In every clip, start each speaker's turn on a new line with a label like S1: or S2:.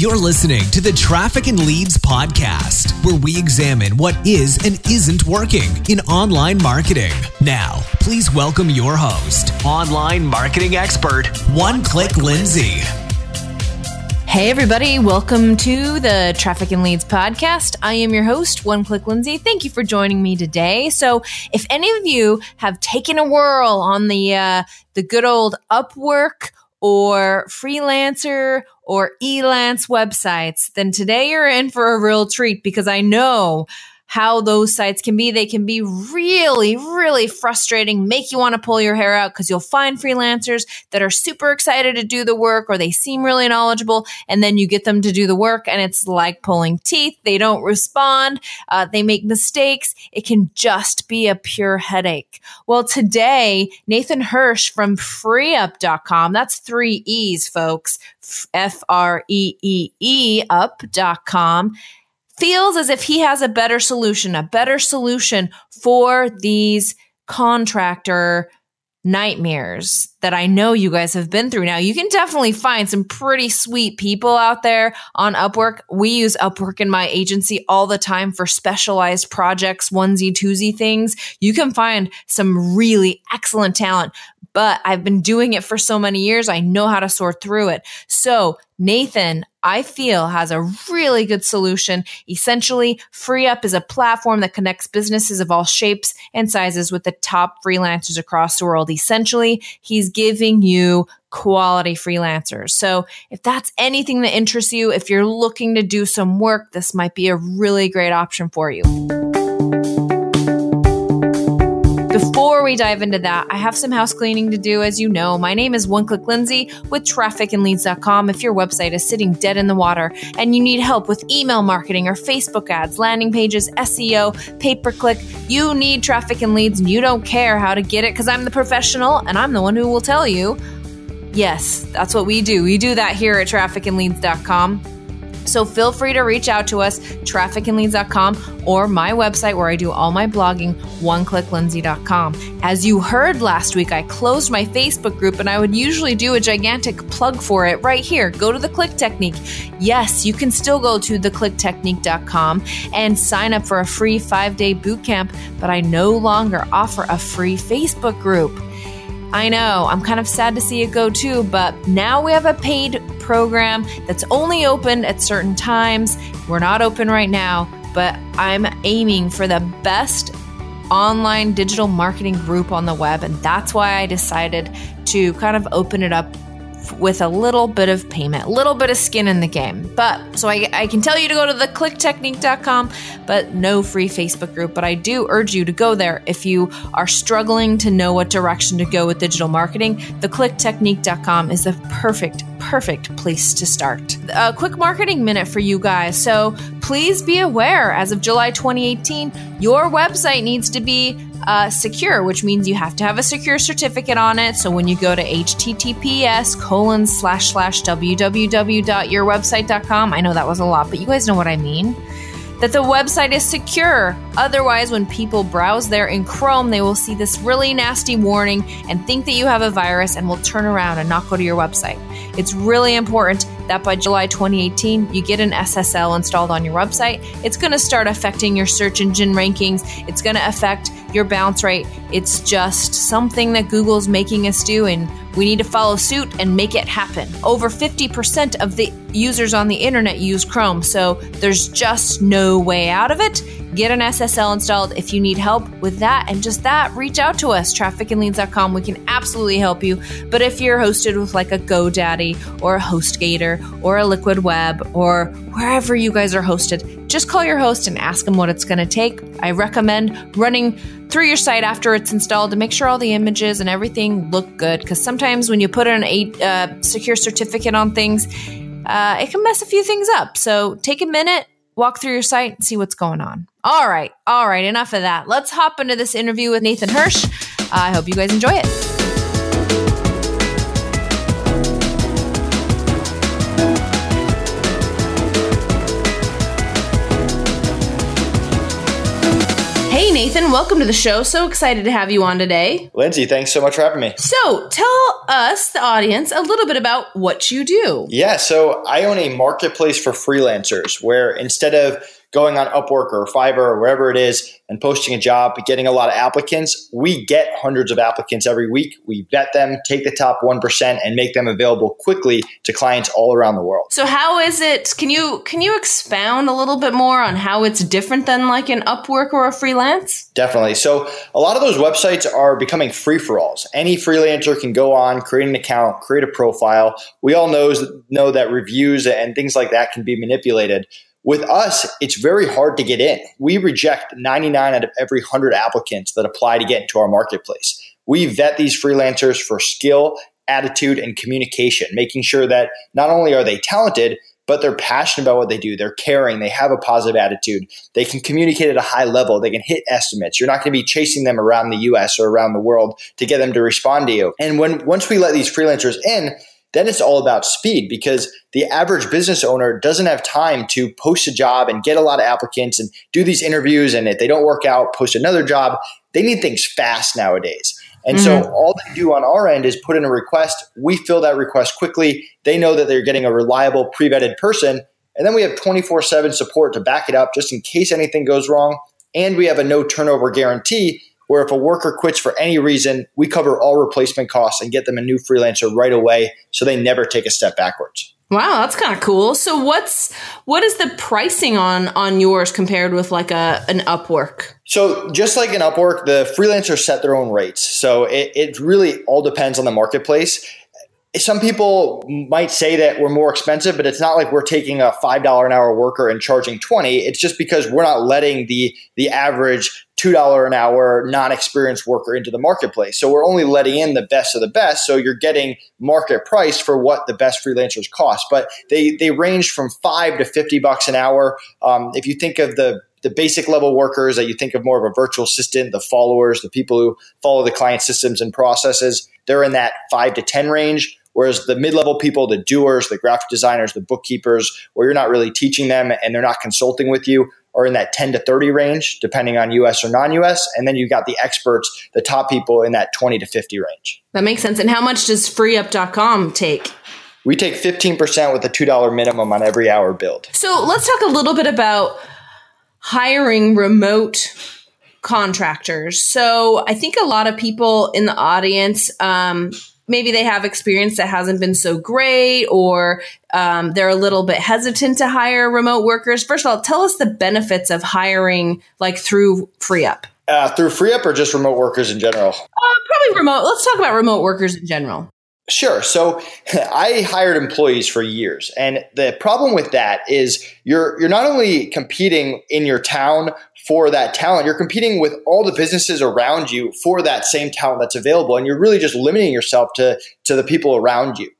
S1: You're listening to the Traffic and Leads podcast, where we examine what is and isn't working in online marketing. Now, please welcome your host, online marketing expert, One Click Lindsay.
S2: Hey, everybody, welcome to the Traffic and Leads podcast. I am your host, One Click Lindsay. Thank you for joining me today. So, if any of you have taken a whirl on the uh, the good old Upwork or freelancer or elance websites, then today you're in for a real treat because I know how those sites can be. They can be really, really frustrating, make you want to pull your hair out because you'll find freelancers that are super excited to do the work or they seem really knowledgeable. And then you get them to do the work and it's like pulling teeth. They don't respond. Uh, they make mistakes. It can just be a pure headache. Well, today, Nathan Hirsch from freeup.com, that's three E's, folks, F R E E E up.com feels as if he has a better solution, a better solution for these contractor nightmares that I know you guys have been through. Now, you can definitely find some pretty sweet people out there on Upwork. We use Upwork in my agency all the time for specialized projects, onesie, twosie things. You can find some really excellent talent, but I've been doing it for so many years. I know how to sort through it. So Nathan, I feel has a really good solution. Essentially, FreeUp is a platform that connects businesses of all shapes and sizes with the top freelancers across the world. Essentially, he's giving you quality freelancers. So if that's anything that interests you, if you're looking to do some work, this might be a really great option for you. Before we dive into that, I have some house cleaning to do, as you know. My name is One Click Lindsay with trafficandleads.com. If your website is sitting dead in the water and you need help with email marketing or Facebook ads, landing pages, SEO, pay per click, you need traffic and leads and you don't care how to get it because I'm the professional and I'm the one who will tell you. Yes, that's what we do. We do that here at trafficandleads.com. So feel free to reach out to us, trafficandleads.com, or my website where I do all my blogging, oneclicklindsay.com. As you heard last week, I closed my Facebook group and I would usually do a gigantic plug for it right here. Go to the Click Technique. Yes, you can still go to theclicktechnique.com and sign up for a free five day boot camp, but I no longer offer a free Facebook group. I know, I'm kind of sad to see it go too, but now we have a paid program that's only open at certain times. We're not open right now, but I'm aiming for the best online digital marketing group on the web. And that's why I decided to kind of open it up with a little bit of payment, little bit of skin in the game. But so I, I can tell you to go to the clicktechnique.com, but no free Facebook group. But I do urge you to go there if you are struggling to know what direction to go with digital marketing. The clicktechnique.com is the perfect, perfect place to start. A quick marketing minute for you guys. So please be aware as of July 2018, your website needs to be uh, secure, which means you have to have a secure certificate on it. So when you go to https colon slash slash www.yourwebsite.com, I know that was a lot, but you guys know what I mean. That the website is secure. Otherwise, when people browse there in Chrome, they will see this really nasty warning and think that you have a virus and will turn around and not go to your website. It's really important that by July 2018, you get an SSL installed on your website. It's going to start affecting your search engine rankings. It's going to affect your bounce rate. It's just something that Google's making us do, and we need to follow suit and make it happen. Over 50% of the users on the internet use Chrome, so there's just no way out of it. Get an SSL installed if you need help with that, and just that, reach out to us, trafficandleads.com. We can absolutely help you. But if you're hosted with like a GoDaddy or a HostGator or a Liquid Web or wherever you guys are hosted, just call your host and ask them what it's going to take. I recommend running through your site after it's installed to make sure all the images and everything look good. Because sometimes when you put an a uh, secure certificate on things, uh, it can mess a few things up. So take a minute, walk through your site, and see what's going on. All right, all right, enough of that. Let's hop into this interview with Nathan Hirsch. I hope you guys enjoy it. Hey, Nathan, welcome to the show. So excited to have you on today.
S3: Lindsay, thanks so much for having me.
S2: So, tell us, the audience, a little bit about what you do.
S3: Yeah, so I own a marketplace for freelancers where instead of going on Upwork or Fiverr or wherever it is and posting a job, getting a lot of applicants. We get hundreds of applicants every week. We vet them, take the top 1% and make them available quickly to clients all around the world.
S2: So how is it can you can you expound a little bit more on how it's different than like an Upwork or a freelance?
S3: Definitely. So a lot of those websites are becoming free for alls. Any freelancer can go on, create an account, create a profile. We all knows know that reviews and things like that can be manipulated. With us, it's very hard to get in. We reject 99 out of every 100 applicants that apply to get into our marketplace. We vet these freelancers for skill, attitude, and communication, making sure that not only are they talented, but they're passionate about what they do. They're caring. They have a positive attitude. They can communicate at a high level. They can hit estimates. You're not going to be chasing them around the US or around the world to get them to respond to you. And when once we let these freelancers in, then it's all about speed because the average business owner doesn't have time to post a job and get a lot of applicants and do these interviews. And if they don't work out, post another job. They need things fast nowadays. And mm-hmm. so all they do on our end is put in a request. We fill that request quickly. They know that they're getting a reliable, pre vetted person. And then we have 24 7 support to back it up just in case anything goes wrong. And we have a no turnover guarantee where if a worker quits for any reason, we cover all replacement costs and get them a new freelancer right away so they never take a step backwards.
S2: Wow, that's kind of cool. So what's what is the pricing on on yours compared with like a an Upwork?
S3: So just like an Upwork, the freelancers set their own rates. So it, it really all depends on the marketplace some people might say that we're more expensive, but it's not like we're taking a five dollar an hour worker and charging twenty. It's just because we're not letting the the average two dollar an hour non experienced worker into the marketplace. So we're only letting in the best of the best. So you're getting market price for what the best freelancers cost. But they they range from five to fifty bucks an hour. Um, if you think of the the basic level workers that you think of more of a virtual assistant, the followers, the people who follow the client systems and processes, they're in that five to 10 range. Whereas the mid level people, the doers, the graphic designers, the bookkeepers, where you're not really teaching them and they're not consulting with you, are in that 10 to 30 range, depending on US or non US. And then you've got the experts, the top people in that 20 to 50 range.
S2: That makes sense. And how much does freeup.com take?
S3: We take 15% with a $2 minimum on every hour billed.
S2: So let's talk a little bit about hiring remote contractors. So I think a lot of people in the audience, um, maybe they have experience that hasn't been so great or um, they're a little bit hesitant to hire remote workers. First of all tell us the benefits of hiring like through FreeUp.
S3: Uh, through FreeUp or just remote workers in general? Uh,
S2: probably remote. Let's talk about remote workers in general
S3: Sure. So I hired employees for years. And the problem with that is you're you're not only competing in your town for that talent. You're competing with all the businesses around you for that same talent that's available. And you're really just limiting yourself to, to the people around you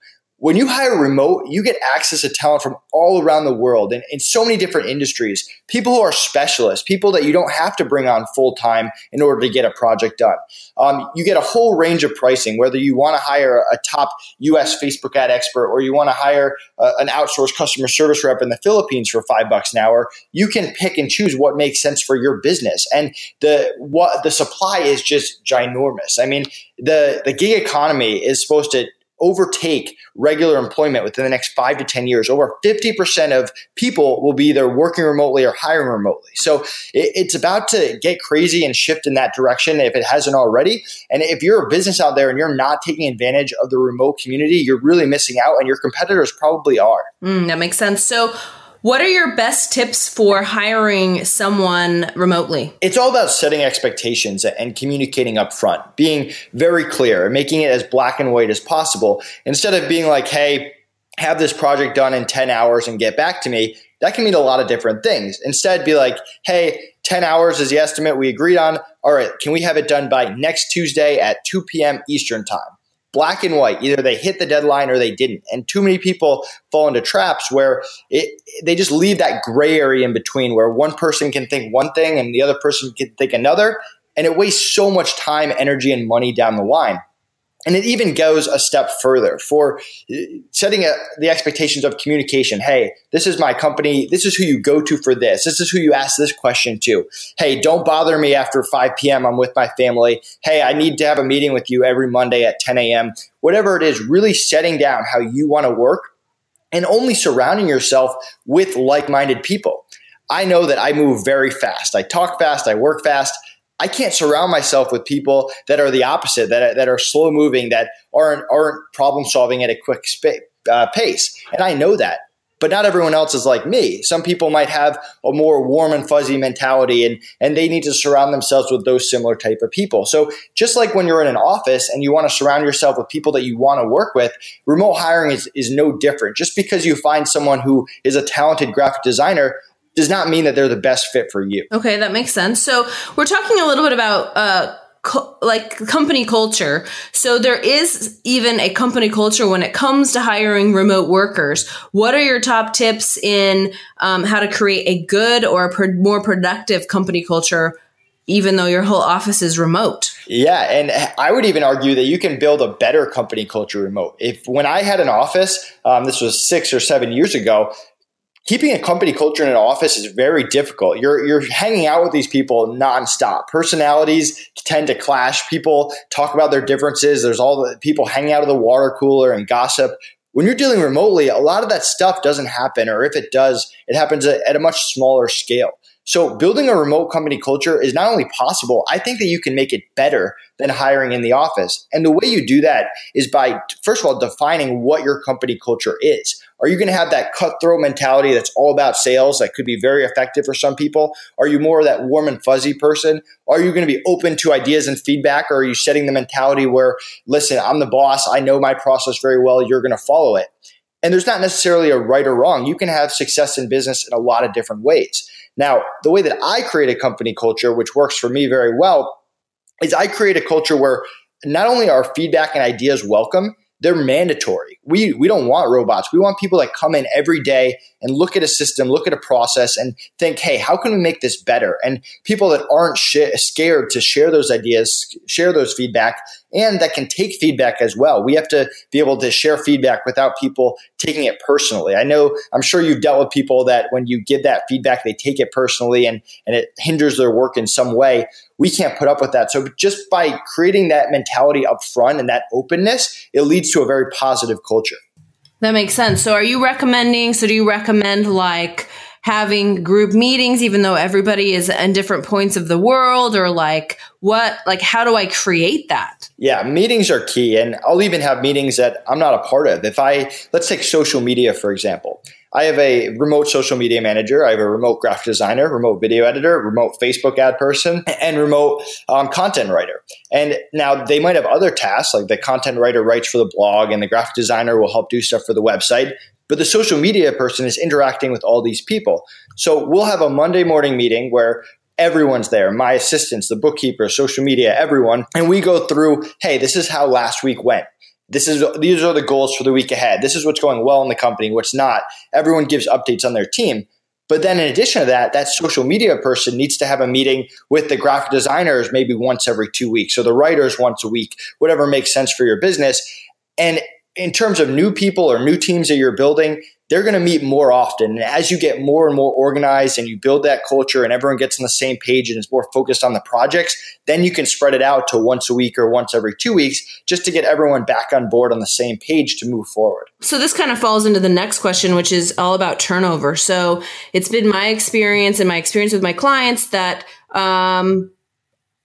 S3: when you hire remote, you get access to talent from all around the world and in so many different industries. People who are specialists, people that you don't have to bring on full time in order to get a project done. Um, you get a whole range of pricing, whether you want to hire a top US Facebook ad expert or you want to hire uh, an outsourced customer service rep in the Philippines for five bucks an hour. You can pick and choose what makes sense for your business. And the what the supply is just ginormous. I mean, the the gig economy is supposed to overtake regular employment within the next five to 10 years. Over 50% of people will be either working remotely or hiring remotely. So it, it's about to get crazy and shift in that direction if it hasn't already. And if you're a business out there and you're not taking advantage of the remote community, you're really missing out, and your competitors probably are.
S2: Mm, that makes sense. So, what are your best tips for hiring someone remotely?
S3: It's all about setting expectations and communicating up front, being very clear and making it as black and white as possible. Instead of being like, hey, have this project done in 10 hours and get back to me, that can mean a lot of different things. Instead, be like, hey, 10 hours is the estimate we agreed on. All right, can we have it done by next Tuesday at 2 p.m. Eastern Time? Black and white. Either they hit the deadline or they didn't. And too many people fall into traps where it, they just leave that gray area in between where one person can think one thing and the other person can think another. And it wastes so much time, energy, and money down the line. And it even goes a step further for uh, setting a, the expectations of communication. Hey, this is my company. This is who you go to for this. This is who you ask this question to. Hey, don't bother me after 5 p.m. I'm with my family. Hey, I need to have a meeting with you every Monday at 10 a.m. Whatever it is, really setting down how you want to work and only surrounding yourself with like minded people. I know that I move very fast. I talk fast. I work fast. I can't surround myself with people that are the opposite, that, that are slow moving, that aren't, aren't problem solving at a quick sp- uh, pace. And I know that. But not everyone else is like me. Some people might have a more warm and fuzzy mentality and, and they need to surround themselves with those similar type of people. So just like when you're in an office and you want to surround yourself with people that you want to work with, remote hiring is, is no different. Just because you find someone who is a talented graphic designer does not mean that they're the best fit for you.
S2: Okay, that makes sense. So we're talking a little bit about uh, co- like company culture. So there is even a company culture when it comes to hiring remote workers. What are your top tips in um, how to create a good or a pro- more productive company culture? Even though your whole office is remote.
S3: Yeah, and I would even argue that you can build a better company culture remote. If when I had an office, um, this was six or seven years ago, keeping a company culture in an office is very difficult. You're you're hanging out with these people nonstop. Personalities tend to clash. People talk about their differences. There's all the people hanging out of the water cooler and gossip. When you're dealing remotely, a lot of that stuff doesn't happen, or if it does, it happens at a much smaller scale. So building a remote company culture is not only possible, I think that you can make it better than hiring in the office. And the way you do that is by, first of all, defining what your company culture is. Are you going to have that cutthroat mentality that's all about sales that could be very effective for some people? Are you more that warm and fuzzy person? Are you going to be open to ideas and feedback? Or are you setting the mentality where, listen, I'm the boss. I know my process very well. You're going to follow it. And there's not necessarily a right or wrong. You can have success in business in a lot of different ways. Now, the way that I create a company culture, which works for me very well, is I create a culture where not only are feedback and ideas welcome, they're mandatory. We we don't want robots. We want people that come in every day and look at a system, look at a process, and think, hey, how can we make this better? And people that aren't sh- scared to share those ideas, share those feedback, and that can take feedback as well. We have to be able to share feedback without people taking it personally. I know, I'm sure you've dealt with people that when you give that feedback, they take it personally and, and it hinders their work in some way. We can't put up with that. So just by creating that mentality up front and that openness, it leads to a very positive culture.
S2: That makes sense. So are you recommending, so do you recommend like, having group meetings, even though everybody is in different points of the world or like what, like, how do I create that?
S3: Yeah, meetings are key. And I'll even have meetings that I'm not a part of. If I, let's take social media, for example. I have a remote social media manager. I have a remote graphic designer, remote video editor, remote Facebook ad person, and remote um, content writer. And now they might have other tasks, like the content writer writes for the blog, and the graphic designer will help do stuff for the website. But the social media person is interacting with all these people. So we'll have a Monday morning meeting where everyone's there my assistants, the bookkeeper, social media, everyone. And we go through hey, this is how last week went. This is these are the goals for the week ahead. This is what's going well in the company, what's not. Everyone gives updates on their team. But then in addition to that, that social media person needs to have a meeting with the graphic designers maybe once every two weeks or the writers once a week, whatever makes sense for your business. And in terms of new people or new teams that you're building, they're going to meet more often. And as you get more and more organized and you build that culture and everyone gets on the same page and is more focused on the projects, then you can spread it out to once a week or once every two weeks just to get everyone back on board on the same page to move forward.
S2: So this kind of falls into the next question, which is all about turnover. So it's been my experience and my experience with my clients that, um,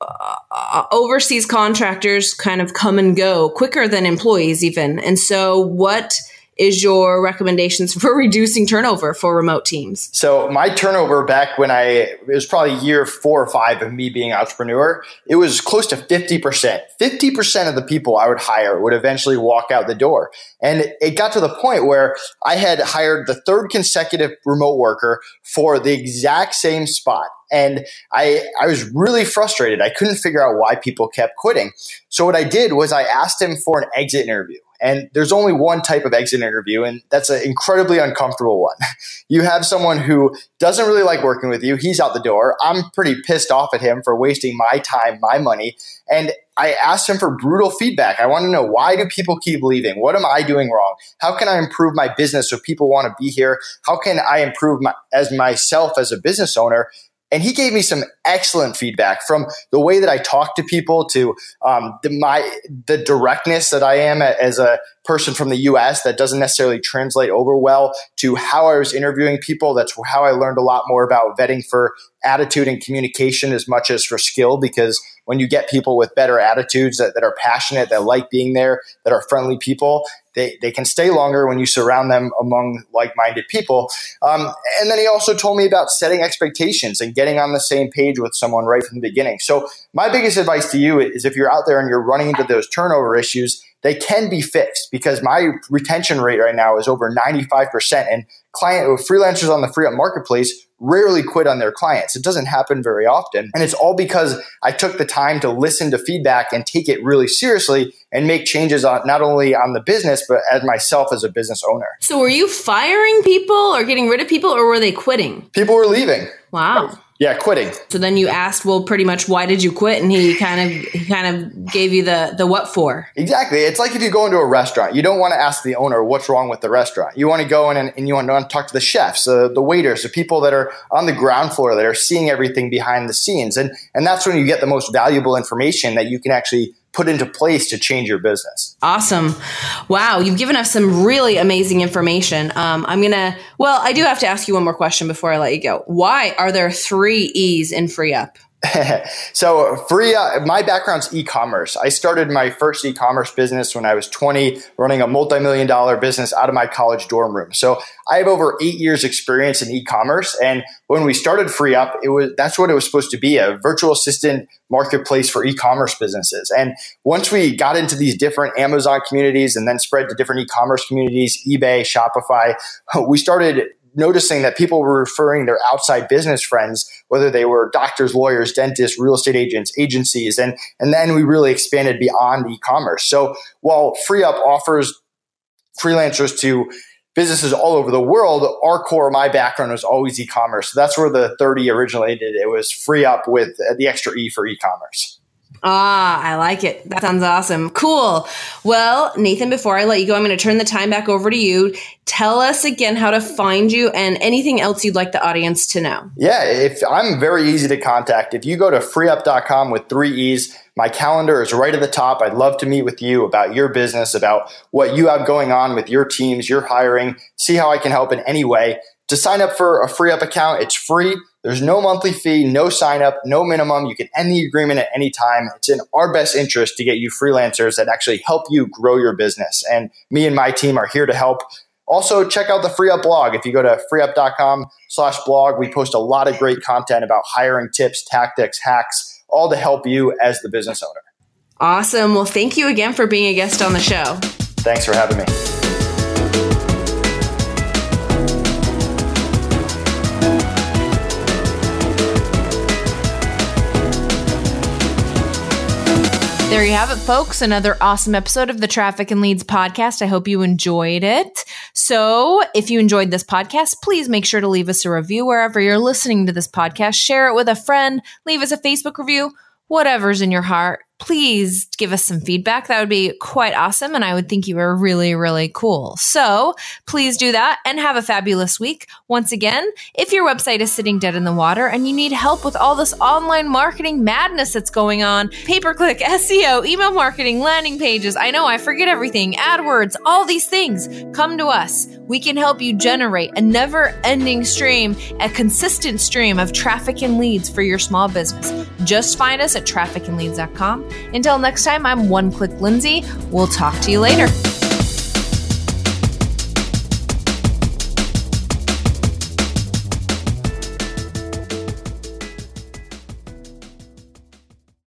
S2: uh, overseas contractors kind of come and go quicker than employees even. And so what is your recommendations for reducing turnover for remote teams?
S3: So my turnover back when I it was probably year four or five of me being entrepreneur, it was close to 50%. 50% of the people I would hire would eventually walk out the door. And it got to the point where I had hired the third consecutive remote worker for the exact same spot. And I, I was really frustrated. I couldn't figure out why people kept quitting. So what I did was I asked him for an exit interview. And there's only one type of exit interview, and that's an incredibly uncomfortable one. You have someone who doesn't really like working with you. He's out the door. I'm pretty pissed off at him for wasting my time, my money. And I asked him for brutal feedback. I want to know why do people keep leaving? What am I doing wrong? How can I improve my business so people want to be here? How can I improve my, as myself as a business owner? And he gave me some excellent feedback from the way that I talk to people to um, the, my the directness that I am as a person from the U.S. that doesn't necessarily translate over well to how I was interviewing people. That's how I learned a lot more about vetting for attitude and communication as much as for skill because when you get people with better attitudes that, that are passionate, that like being there, that are friendly people, they, they can stay longer when you surround them among like minded people. Um, and then he also told me about setting expectations and getting on the same page with someone right from the beginning. So, my biggest advice to you is if you're out there and you're running into those turnover issues, they can be fixed because my retention rate right now is over 95%. And client uh, freelancers on the FreeUp marketplace rarely quit on their clients. It doesn't happen very often. And it's all because I took the time to listen to feedback and take it really seriously and make changes on not only on the business, but as myself as a business owner.
S2: So were you firing people or getting rid of people or were they quitting?
S3: People were leaving.
S2: Wow.
S3: Yeah, quitting.
S2: So then you asked, well, pretty much, why did you quit? And he kind of he kind of gave you the the what for.
S3: Exactly. It's like if you go into a restaurant, you don't want to ask the owner what's wrong with the restaurant. You want to go in and, and you want to talk to the chefs, uh, the waiters, the people that are on the ground floor that are seeing everything behind the scenes, and and that's when you get the most valuable information that you can actually put into place to change your business.
S2: Awesome. Wow. You've given us some really amazing information. Um, I'm going to, well, I do have to ask you one more question before I let you go. Why are there three E's in FreeUp?
S3: so free uh, my background's e-commerce. I started my first e-commerce business when i was 20 running a multi-million dollar business out of my college dorm room. So i have over eight years experience in e-commerce and when we started FreeUp it was that's what it was supposed to be a virtual assistant marketplace for e-commerce businesses. And once we got into these different Amazon communities and then spread to different e-commerce communities eBay Shopify we started noticing that people were referring their outside business friends, whether they were doctors, lawyers, dentists, real estate agents, agencies, and and then we really expanded beyond e-commerce. So while FreeUp offers freelancers to businesses all over the world, our core, my background was always e-commerce. So that's where the 30 originated. It was FreeUp with the extra E for e-commerce.
S2: Ah, I like it. That sounds awesome. Cool. Well, Nathan, before I let you go, I'm going to turn the time back over to you. Tell us again how to find you and anything else you'd like the audience to know.
S3: Yeah, if I'm very easy to contact. If you go to freeup.com with three E's, my calendar is right at the top. I'd love to meet with you about your business, about what you have going on with your teams, your hiring, see how I can help in any way. To sign up for a FreeUp account, it's free. There's no monthly fee, no sign up, no minimum. You can end the agreement at any time. It's in our best interest to get you freelancers that actually help you grow your business. And me and my team are here to help. Also, check out the FreeUp blog. If you go to freeup.com slash blog, we post a lot of great content about hiring tips, tactics, hacks, all to help you as the business owner.
S2: Awesome. Well, thank you again for being a guest on the show.
S3: Thanks for having me.
S2: There you have it, folks. Another awesome episode of the Traffic and Leads podcast. I hope you enjoyed it. So, if you enjoyed this podcast, please make sure to leave us a review wherever you're listening to this podcast. Share it with a friend, leave us a Facebook review, whatever's in your heart please give us some feedback. That would be quite awesome. And I would think you were really, really cool. So please do that and have a fabulous week. Once again, if your website is sitting dead in the water and you need help with all this online marketing madness that's going on, pay per click, SEO, email marketing, landing pages, I know I forget everything, AdWords, all these things, come to us. We can help you generate a never ending stream, a consistent stream of traffic and leads for your small business. Just find us at trafficandleads.com until next time, I'm One Click Lindsay. We'll talk to you later.